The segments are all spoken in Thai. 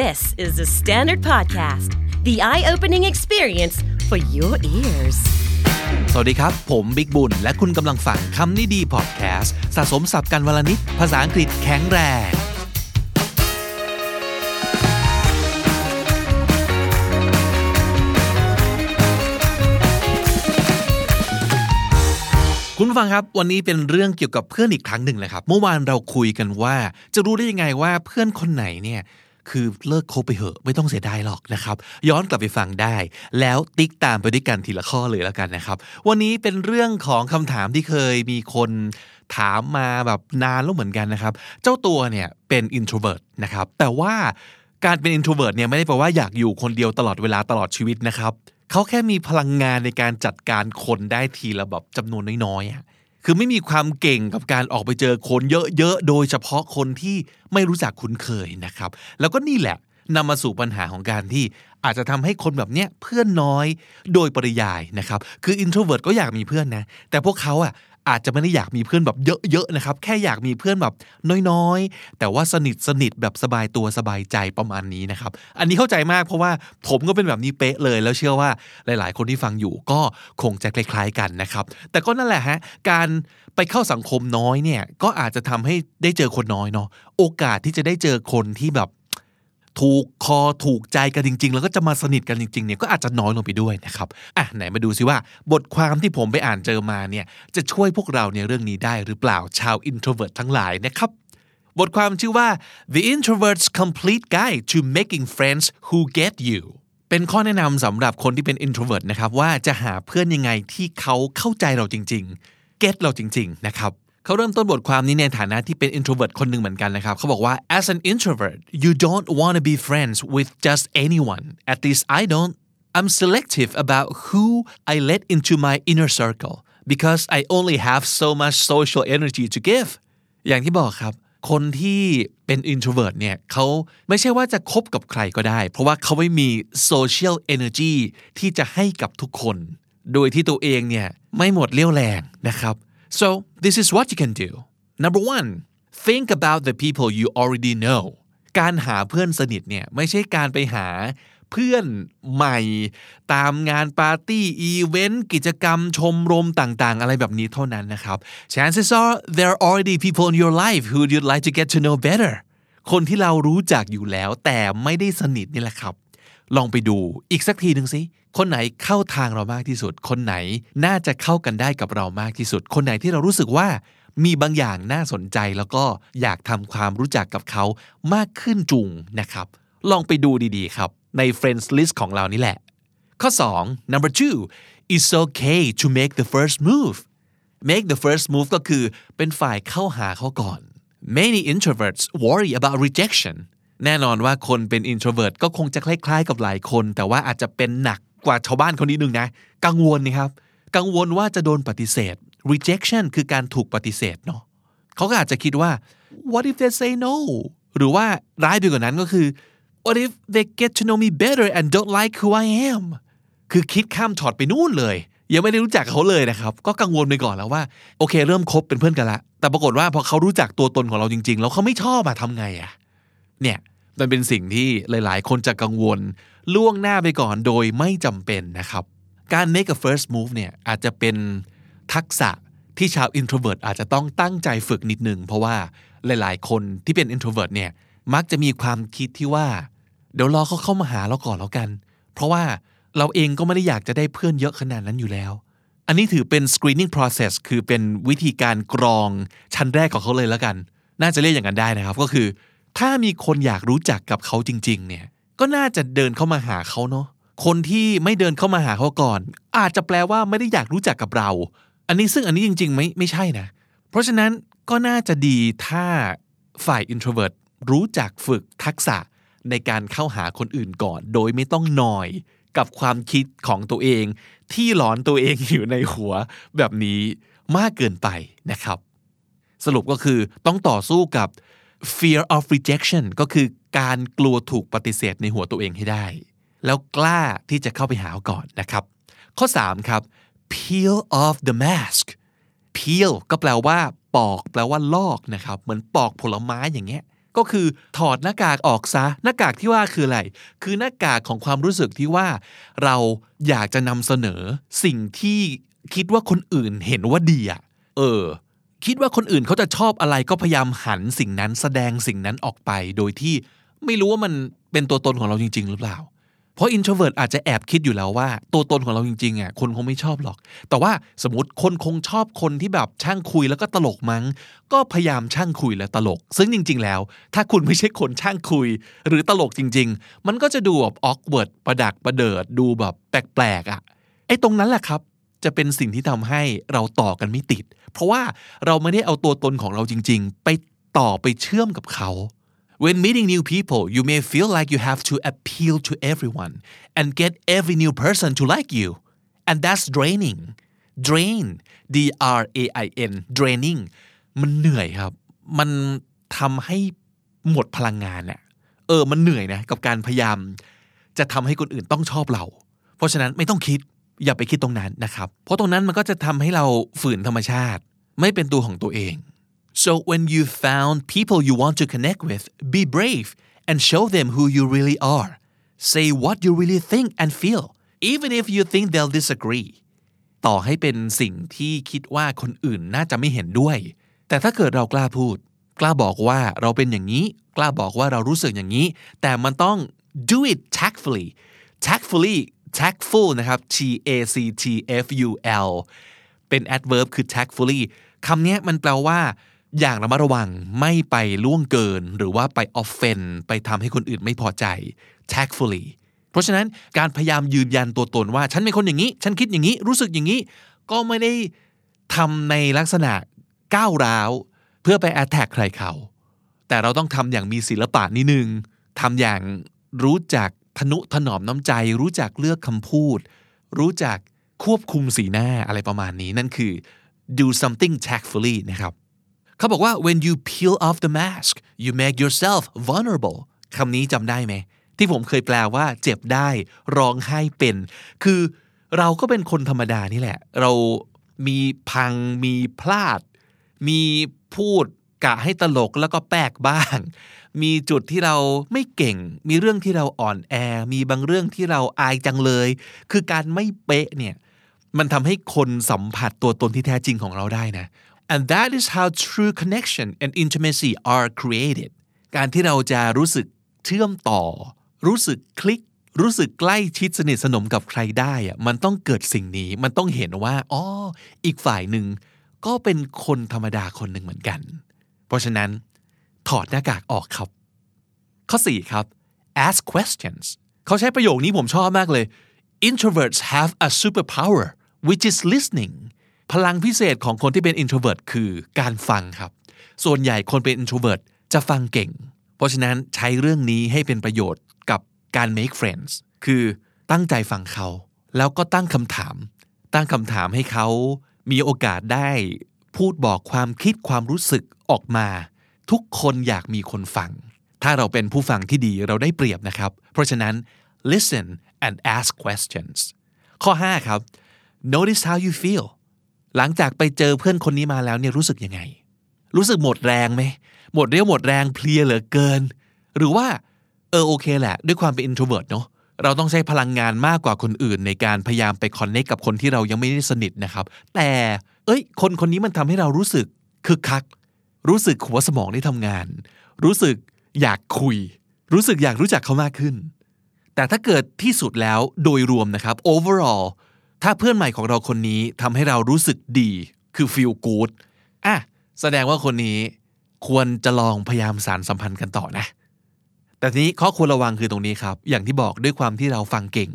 This is the Standard Podcast, the eye opening experience for your ears. สวัสดีครับ ผมบิ๊กบุญ และคุณกำลังฟังคำนี้ดีพอดแคสต์สะสมสับกันวลนิด ภาษาอังกฤษแข็งแรง คุณผู้ฟังครับ วันนี้เป็นเรื่องเกี่ยวกับเพื่อนอีกครั้งหนึ่งเลยครับ เมื่อวานเราคุยกันว่า จะรู้ได้ยังไงว่าเพื่อนคนไหนเนี่ย คือเลิกคบไปเหอะ ไม่ต้องเสียดายหรอกนะครับ ย้อนกลับไปฟังได้ แล้วติ๊กตามไปด้วยกันทีละข้อเลยแล้วกันนะครับ วันนี้เป็นเรื่องของคำถามที่เคยมีคนถามมาแบบนานแล้วเหมือนกันนะครับ เจ้าตัวเนี่ยเป็น introvert นะครับ แต่ว่าการเป็น introvert เนี่ยไม่ได้แปลว่าอยากอยู่คนเดียวตลอดเวลาตลอดชีวิตนะครับเขาแค่มีพลังงานในการจัดการคนได้ทีละแบบจำนวนน้อยๆ คือไม่มีความเก่งกับการออกไปเจอคนเยอะๆ โดยเฉพาะคนที่ไม่รู้จักคุ้นเคยนะครับ แล้วก็นี่แหละนำมาสู่ปัญหาของการที่อาจจะทำให้คนแบบเนี้ยเพื่อนน้อยโดยปริยายนะครับ คือ introvert ก็อยากมีเพื่อนนะ แต่พวกเขาอะ อาจจะไม่ได้อยากมีเพื่อนแบบเยอะๆนะครับ แค่อยากมีเพื่อนแบบน้อยๆ แต่ว่าสนิทสนิทแบบสบายตัวสบายใจประมาณนี้นะครับ อันนี้เข้าใจมากเพราะว่าผมก็เป็นแบบนี้เป๊ะเลย แล้วเชื่อว่าหลาย ๆ คนที่ฟังอยู่ก็คงจะคล้าย ๆ กันนะครับ แต่ก็นั่นแหละฮะการไปเข้าสังคมน้อยเนี่ยก็อาจจะทำให้ได้เจอคนน้อยเนาะโอกาสที่จะได้เจอคนที่แบบ ถูกคอถูกใจกันจริง ๆ แล้วก็จะมาสนิทกันจริงๆเนี่ยก็อาจจะน้อยลงไปด้วยนะครับอะไหนมาดูซิว่าบทความที่ผมไปอ่านเจอมาเนี่ยจะช่วยพวกเราในเรื่องนี้ได้หรือเปล่าชาว introvert ทั้งหลายนะครับบทความชื่อว่า The Introvert's Complete Guide to Making Friends Who Get You เป็นข้อแนะนำสำหรับคนที่เป็น introvert นะครับว่าจะหาเพื่อนยังไงที่เขาเข้าใจเราจริงๆ get เราจริง ๆ นะครับ เขาเริ่มต้นบทความนี้ในฐานะที่เป็น introvert คนหนึ่งเหมือนกันนะครับ เขาบอกว่า as an introvert you don't want to be friends with just anyone at least I don't I'm selective about who I let into my inner circle because I only have so much social energy to give อย่างที่บอกครับ คนที่เป็น introvert เนี่ยเขาไม่ใช่ว่าจะคบกับใครก็ได้ เพราะว่าเขาไม่มี social energy ที่จะให้กับทุกคน โดยที่ตัวเองเนี่ยไม่หมดเรี่ยวแรงนะครับ so this is what you can do number one think about the people you already know การหาเพื่อนสนิทเนี่ยไม่ใช่การไปหาเพื่อนใหม่ ตามงานปาร์ตี้อีเวนต์กิจกรรมชมรมต่างๆ อะไรแบบนี้เท่านั้นนะครับ chances are there are already people in your life who you'd like to get to know better คนที่เรารู้จักอยู่แล้วแต่ไม่ได้สนิทนี่แหละครับ ลองไปดูอีกสักทีหนึ่งสิคนไหนเข้าทางเรามากที่สุด คนไหนน่าจะเข้ากันได้กับเรามากที่สุด คนไหนที่เรารู้สึกว่ามีบางอย่างน่าสนใจแล้วก็อยากทำความรู้จักกับเขามากขึ้นจุงนะครับ ลองไปดูดีๆครับ ใน friends list ของเรานี่แหละ ข้อ 2 number two it's okay to make the first move make the first move ก็คือเป็นฝ่ายเข้าหาเขาก่อน many introverts worry about rejection แน่นอนว่าคนเป็น introvert ก็คงจะคล้ายๆ กับหลายคน แต่ว่าอาจจะเป็นหนักกว่าชาวบ้านคนนี้นึงนะ กังวลนะครับ กังวลว่าจะโดนปฏิเสธ rejection คือการถูกปฏิเสธเนาะเขาก็อาจจะคิดว่า what if they say no หรือว่าร้ายไปกว่านั้นก็คือ what if they get to know me better and don't like who I am คือคิดข้ามช็อตไปนู่นเลย ยังไม่ได้รู้จักเขาเลยนะครับ ก็กังวลไปก่อนแล้วว่า โอเค เริ่มคบเป็นเพื่อนกันละ แต่ปรากฏว่าพอเขารู้จักตัวตนของเราจริง ๆ แล้วเขาไม่ชอบอะทำไงอะเนี่ย มันเป็นสิ่งที่หลาย ๆ คนจะกังวล ล่วงหน้าไปก่อนโดยไม่จำเป็นนะครับ การ make a first move เนี่ยอาจจะเป็นทักษะที่ชาว introvert อาจจะต้องตั้งใจฝึกนิดนึง เพราะว่าหลาย ๆ คนที่เป็น introvert เนี่ยมักจะมีความคิดที่ว่า เดี๋ยวรอเขาเข้ามาหาเราก่อนแล้วกัน เพราะว่าเราเองก็ไม่ได้อยากจะได้เพื่อนเยอะขนาดนั้นอยู่แล้ว อันนี้ถือเป็น screening process คือเป็นวิธีการกรองชั้นแรกของเขาเลยแล้วกัน น่าจะเรียกอย่างนั้นได้นะครับ ก็คือ ถ้ามีคนอยากรู้จักกับเขาจริง ๆ เนี่ย ก็น่าจะเดินเข้ามาหาเขาเนาะคนที่ไม่เดินเข้ามาหาเขาก่อน อาจจะแปลว่าไม่ได้อยากรู้จักกับเรา อันนี้ซึ่งอันนี้จริง ๆ ไม่ไม่ใช่นะ เพราะฉะนั้นก็น่าจะดีถ้าฝ่าย introvert รู้จักฝึกทักษะในการเข้าหาคนอื่นก่อน โดยไม่ต้องนอยกับความคิดของตัวเอง ที่หลอนตัวเองอยู่ในหัวแบบนี้มากเกินไปนะครับ สรุปก็คือต้องต่อสู้กับ fear of rejection ก็คือการกลัวถูกปฏิเสธในหัวตัวเองให้ได้ แล้วกล้าที่จะเข้าไปหาก่อนนะครับ ข้อ 3 ครับ peel off the mask peel ก็แปลว่า ปอก แปลว่าลอกนะครับ เหมือนปอกผลไม้อย่างเงี้ย ก็คือถอดหน้ากากออกซะ หน้ากากที่ว่าคืออะไร คือหน้ากากของความรู้สึกที่ว่า เราอยากจะนำเสนอสิ่งที่คิดว่าคนอื่นเห็นว่าดีอะเออ คิดว่าคนอื่นเขาจะชอบอะไรก็พยายามหันสิ่งนั้นแสดงสิ่งนั้นออกไป โดยที่ไม่รู้ว่ามันเป็นตัวตนของเราจริง ๆ หรือเปล่า เพราะ introvert อาจจะแอบคิดอยู่แล้วว่า ตัวตนของเราจริงๆอะคนคงไม่ชอบหรอก แต่ว่าสมมติคนคงชอบคนที่แบบช่างคุยแล้วก็ตลกมั้ง ก็พยายามช่างคุยและตลก ซึ่งจริง ๆ แล้ว ถ้าคุณไม่ใช่คนช่างคุย หรือตลกจริง ๆ มันก็จะดูแบบ awkward ประดักประเดิดดูแบบแปลกๆอะไอ้ตรงนั้นแหละครับ จะเป็นสิ่งที่ทำให้เราต่อกันไม่ติด เพราะว่าเราไม่ได้เอาตัวตนของเราจริง ๆ ไปต่อไปเชื่อมกับเขา When meeting new people, you may feel like you have to appeal to everyone and get every new person to like you. And that's draining. Drain, D R A I N, draining มันเหนื่อยครับ มันทำให้หมดพลังงานน่ะเออ มันเหนื่อยนะ กับการพยายาม จะทำให้คนอื่นต้องชอบเรา เพราะฉะนั้นไม่ต้องคิด อย่าไปคิดตรงนั้นนะครับ เพราะตรงนั้นมันก็จะทำให้เราฝืนธรรมชาติ ไม่เป็นตัวของตัวเอง So when you found people you want to connect with, be brave and show them who you really are. Say what you really think and feel, even if you think they'll disagree. ต่อให้เป็นสิ่งที่คิดว่าคนอื่นน่าจะไม่เห็นด้วย แต่ถ้าเกิดเรากล้าพูด กล้าบอกว่าเราเป็นอย่างนี้ กล้าบอกว่าเรารู้สึกอย่างนี้ แต่มันต้อง do it tactfully tactfully tactful นะครับ T A C T F U L เป็น adverb คือ tactfully คำนี้มันแปลว่า อย่างระมัดระวังไม่ไปล่วงเกิน หรือว่าไป offend ไปทำให้คนอื่นไม่พอใจ tactfully เพราะฉะนั้นการพยายามยืนยันตัวตนว่า ฉันเป็นคนอย่างนี้ ฉันคิดอย่างนี้ รู้สึกอย่างนี้ ก็ไม่ได้ทำในลักษณะก้าวร้าว เพื่อไป attack ใครเขา แต่เราต้องทำอย่างมีศิลปะนิดนึงทำอย่างรู้จัก ทนุถนอมน้ำใจ รู้จักเลือกคำพูด รู้จักควบคุมสีหน้าอะไรประมาณนี้ นั่นคือ do something tactfully นะครับเขาบอกว่า when you peel off the mask you make yourself vulnerable คำนี้จำได้ไหม ที่ผมเคยแปลว่า เจ็บได้ ร้องไห้เป็น คือเราก็เป็นคนธรรมดานี่แหละ เรามีพังมีพลาด มีพูด กะให้ตลกแล้วก็แปกบ้าง มีจุดที่เราไม่เก่ง มีเรื่องที่เราอ่อนแอ มีบางเรื่องที่เราอายจังเลย คือการไม่เป๊ะเนี่ยมันทำให้คนสัมผัสตัวตนที่แท้จริงของเราได้นะ and that is how true connection and intimacy are created การที่เราจะรู้สึกเชื่อมต่อ รู้สึกคลิก รู้สึกใกล้ชิดสนิทสนมกับใครได้อะมันต้องเกิดสิ่งนี้ มันต้องเห็นว่า อ๋อ อีกฝ่ายหนึ่งก็เป็นคนธรรมดาคนหนึ่งเหมือนกัน เพราะฉะนั้นถอดหน้ากากออกครับ ข้อ 4 ครับ ask questions เขาใช้ประโยคนี้ผมชอบมากเลย introverts have a superpower which is listening พลังพิเศษของคนที่เป็น introvert คือการฟังครับ ส่วนใหญ่คนเป็น introvert จะฟังเก่ง เพราะฉะนั้นใช้เรื่องนี้ให้เป็นประโยชน์กับการ make friends คือตั้งใจฟังเขา แล้วก็ตั้งคำถาม ตั้งคำถามให้เขามีโอกาสได้ พูดบอกความคิดความรู้สึกออกมา ทุกคนอยากมีคนฟัง ถ้าเราเป็นผู้ฟังที่ดีเราได้เปรียบนะครับ เพราะฉะนั้น listen and ask questions ข้อ 5 ครับ notice how you feel หลังจากไปเจอเพื่อนคนนี้มาแล้วเนี่ยรู้สึกยังไง รู้สึกหมดแรงไหม หมดเรี่ยวหมดแรงเพลียเหลือเกิน หรือว่า เออโอเคแหละ ด้วยความเป็น introvert เนาะเราต้องใช้พลังงานมากกว่าคนอื่น ในการพยายามไป connect กับคนที่เรายังไม่ได้สนิทนะครับ แต่ เอ้ย คนคนนี้มันทำให้เรารู้สึกคึกคัก รู้สึกหัวสมองได้ทำงาน รู้สึกอยากคุย รู้สึกอยากรู้จักเขามากขึ้น แต่ถ้าเกิดที่สุดแล้วโดยรวมนะครับ overall ถ้าเพื่อนใหม่ของเราคนนี้ทำให้เรารู้สึกดี คือ feel good อะแสดงว่าคนนี้ควรจะลองพยายามสารสัมพันธ์กันต่อนะ แต่ทีนี้ข้อควรระวังคือตรงนี้ครับ อย่างที่บอกด้วยความที่เราฟังเก่ง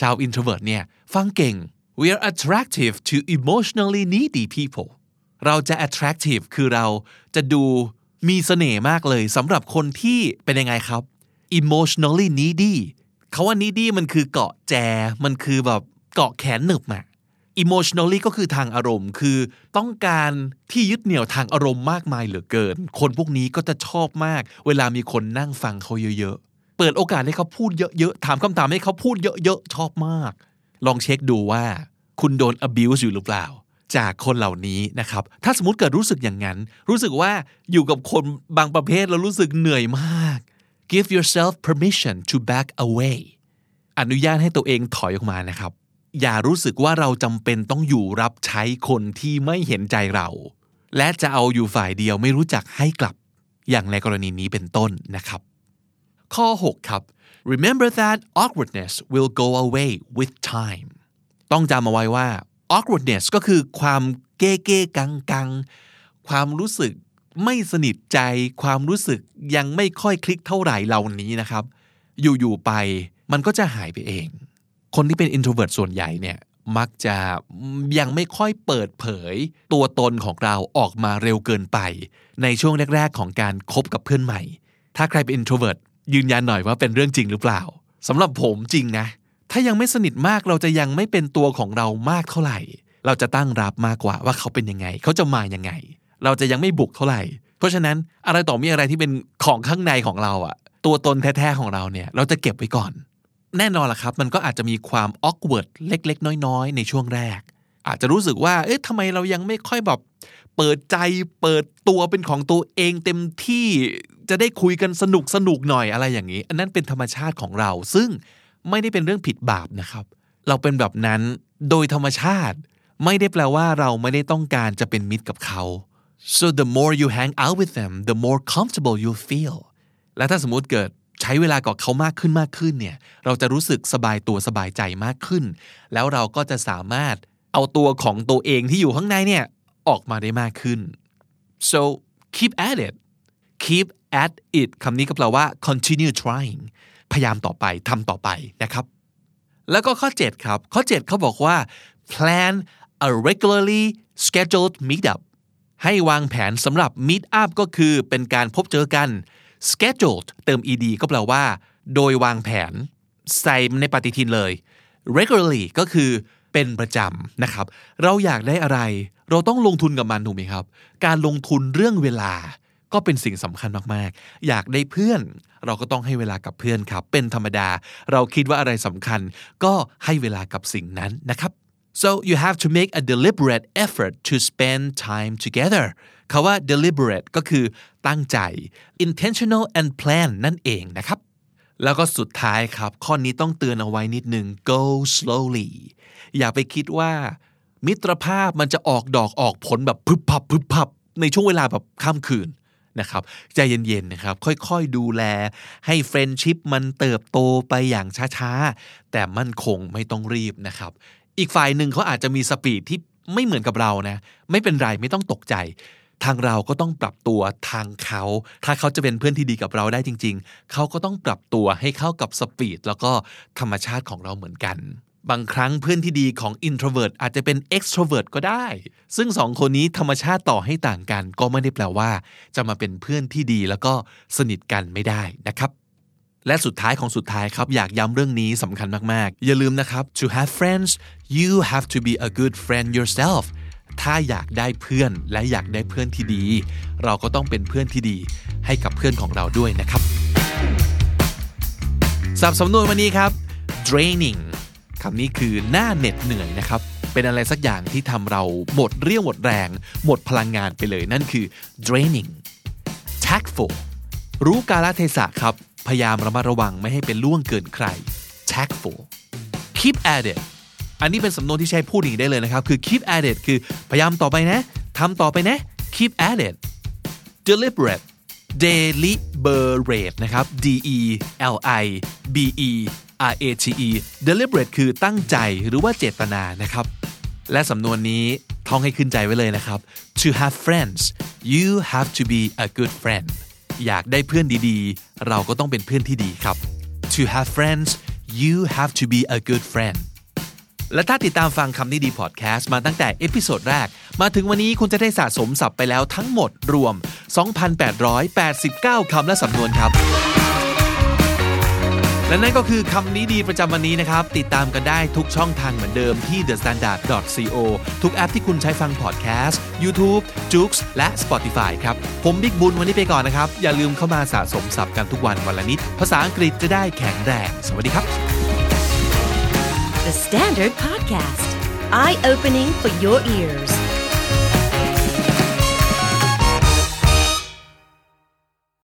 ชาว introvert เนี่ย ฟังเก่ง we are attractive to emotionally needy people เราจะ attractive คือเราจะดูมีเสน่ห์มากเลยสำหรับคนที่เป็นยังไงครับ emotionally needy เขาว่า needy มันคือเกาะแจ มันคือแบบเกาะแขนหนึบอะ emotionally ก็คือทางอารมณ์คือต้องการที่ยึดเหนี่ยวทางอารมณ์มากมายเหลือเกิน คนพวกนี้ก็จะชอบมาก เวลามีคนนั่งฟังเขาเยอะๆ เปิดโอกาสให้เขาพูดเยอะๆ ถามคำถามให้เขาพูดเยอะๆ ชอบมาก ลองเช็คดูว่าคุณโดน abuse อยู่หรือเปล่า จากคนเหล่านี้นะครับ ถ้าสมมติเกิดรู้สึกอย่างนั้น รู้สึกว่าอยู่กับคนบางประเภทแล้วรู้สึกเหนื่อยมาก give yourself permission to back away อนุญาตให้ตัวเองถอยออกมานะครับ อย่ารู้สึกว่าเราจำเป็นต้องอยู่รับใช้คนที่ไม่เห็นใจเรา และจะเอาอยู่ฝ่ายเดียวไม่รู้จักให้กลับ อย่างในกรณีนี้เป็นต้นนะครับ ข้อ 6 ครับ remember that awkwardness will go away with time ต้องจำเอาไว้ว่า awkwardness ก็คือความเก้เก้กังกังความรู้สึกไม่สนิทใจ ความรู้สึกยังไม่ค่อยคลิกเท่าไหร่เหล่านี้นะครับ อยู่ๆไปมันก็จะหายไปเอง คนที่เป็น introvert ส่วนใหญ่เนี่ยมักจะยังไม่ค่อยเปิดเผย ตัวตนของเราออกมาเร็วเกินไป ในช่วงแรก ๆ ของการคบกับเพื่อนใหม่ ถ้าใครเป็น introvert ยืนยันหน่อยว่าเป็นเรื่องจริงหรือเปล่าสำหรับผมจริงนะ ถ้ายังไม่สนิทมากเราจะยังไม่เป็นตัวของเรามากเท่าไหร่ เราจะตั้งรับมากกว่าว่าเขาเป็นยังไง เขาจะมายังไง เราจะยังไม่บุกเท่าไหร่ เพราะฉะนั้นอะไรต่อมีอะไรที่เป็นของข้างในของเราอะตัวตนแท้ๆของเราเนี่ย เราจะเก็บไว้ก่อน แน่นอนล่ะครับ มันก็อาจจะมีความ awkward เล็ก ๆ น้อย ๆ ในช่วงแรก อาจจะรู้สึกว่า เอ๊ะทำไมเรายังไม่ค่อยแบบเปิดใจเปิดตัวเป็นของตัวเองเต็มที่ จะได้คุยกันสนุกสนุกหน่อยอะไรอย่างนี้ อันนั้นเป็นธรรมชาติของเรา ซึ่งไม่ได้เป็นเรื่องผิดบาปนะครับ เราเป็นแบบนั้นโดยธรรมชาติ ไม่ได้แปลว่าเราไม่ได้ต้องการจะเป็นมิตรกับเขา so the more you hang out with them the more comfortable you feel และถ้าสมมติเกิดใช้เวลากับเขามากขึ้นมากขึ้นเนี่ย เราจะรู้สึกสบายตัวสบายใจมากขึ้น แล้วเราก็จะสามารถเอาตัวของตัวเองที่อยู่ข้างในเนี่ย ออกมาได้มากขึ้น so keep at it keep at it คำนี้ก็แปลว่า continue trying พยายามต่อไปทำต่อไปนะครับ แล้วก็ข้อ 7 ครับ ข้อ 7 เขาบอกว่า plan a regularly scheduled meetup ให้วางแผนสำหรับ meet up ก็คือเป็นการพบเจอกัน scheduled เติม ed ก็แปลว่า โดยวางแผน ใส่ในปฏิทินเลย regularly ก็คือเป็นประจำนะครับ เราอยากได้อะไร เราต้องลงทุนกับมันถูกไหมครับ การลงทุนเรื่องเวลา ก็เป็นสิ่งสำคัญมากๆ อยากได้เพื่อน เราก็ต้องให้เวลากับเพื่อนครับ เป็นธรรมดา เราคิดว่าอะไรสำคัญ ก็ให้เวลากับสิ่งนั้นนะครับ so you have to make a deliberate effort to spend time together คาว่า deliberate ก็คือตั้งใจ intentional and plan นั่นเองนะครับ แล้วก็สุดท้ายครับ ข้อนี้ต้องเตือนเอาไว้นิดนึง go slowly อย่าไปคิดว่า มิตรภาพมันจะออกดอกออกผลแบบพึบพับพึบพับในช่วงเวลาแบบข้ามคืน นะครับใจเย็นๆนะครับค่อยๆดูแล ให้ friendship มันเติบโตไปอย่างช้าๆ แต่มั่นคงไม่ต้องรีบนะครับ อีกฝ่ายหนึ่งเขาอาจจะมี speed ที่ไม่เหมือนกับเรานะ ไม่เป็นไรไม่ต้องตกใจ ทางเราก็ต้องปรับตัวทางเขา ถ้าเขาจะเป็นเพื่อนที่ดีกับเราได้จริง ๆ เขาก็ต้องปรับตัวให้เข้ากับ speed แล้วก็ธรรมชาติของเราเหมือนกัน บางครั้งเพื่อนที่ดีของ introvert อาจจะเป็น extrovert ก็ได้ ซึ่งสองคนนี้ธรรมชาติต่อให้ต่างกัน ก็ไม่ได้แปลว่า จะมาเป็นเพื่อนที่ดีแล้วก็สนิทกันไม่ได้นะครับ และสุดท้ายของสุดท้ายครับ อยากย้ำเรื่องนี้สำคัญมาก ๆ อย่าลืมนะครับ to have friends you have to be a good friend yourself ถ้าอยากได้เพื่อนและอยากได้เพื่อนที่ดี เราก็ต้องเป็นเพื่อนที่ดี ให้กับเพื่อนของเราด้วยนะครับสับสำนวนวันนี้ครับ draining คำนี้คือหน้าเหน็ดเหนื่อยนะครับ เป็นอะไรสักอย่างที่ทำเราหมดเรี่ยวหมดแรง หมดพลังงานไปเลยนั่นคือ draining tactful รู้กาลเทศะครับ พยายามระมัดระวังไม่ให้เป็นล่วงเกินใคร tactful keep at it อันนี้เป็นสำนวนที่ใช้พูดอย่างนี้ได้เลยนะครับ คือ keep at it คือพยายามต่อไปนะทำต่อไปนะ keep at it deliberate deliberate นะครับ d e l i b e r a t e deliberate คือตั้งใจหรือว่าเจตนานะครับ และสำนวนนี้ท่องให้ขึ้นใจไว้เลยนะครับ to have friends you have to be a good friend อยากได้เพื่อนดีๆ เราก็ต้องเป็นเพื่อนที่ดีครับ to have friends you have to be a good friend และถ้าติดตามฟังคำนี้ดีพอดแคสต์มาตั้งแต่ episode แรก มาถึงวันนี้คุณจะได้สะสมศัพท์ไปแล้วทั้งหมดรวม 2,889 คำและสำนวนครับ และนั่นก็คือคำนี้ดีประจำวันนี้นะครับ ติดตามกันได้ทุกช่องทางเหมือนเดิมที่ thestandard.co ทุกแอปที่คุณใช้ฟังพอดแคสต์ YouTube, j o o x และ Spotify ครับ ผมบิ๊กบุญวันนี้ไปก่อนนะครับ อย่าลืมเข้ามาสะสมศัพท์กันทุกวันวันละนิด ภาษาอังกฤษจะได้แข็งแรง สวัสดีครับ The Standard Podcast Eye opening for your ears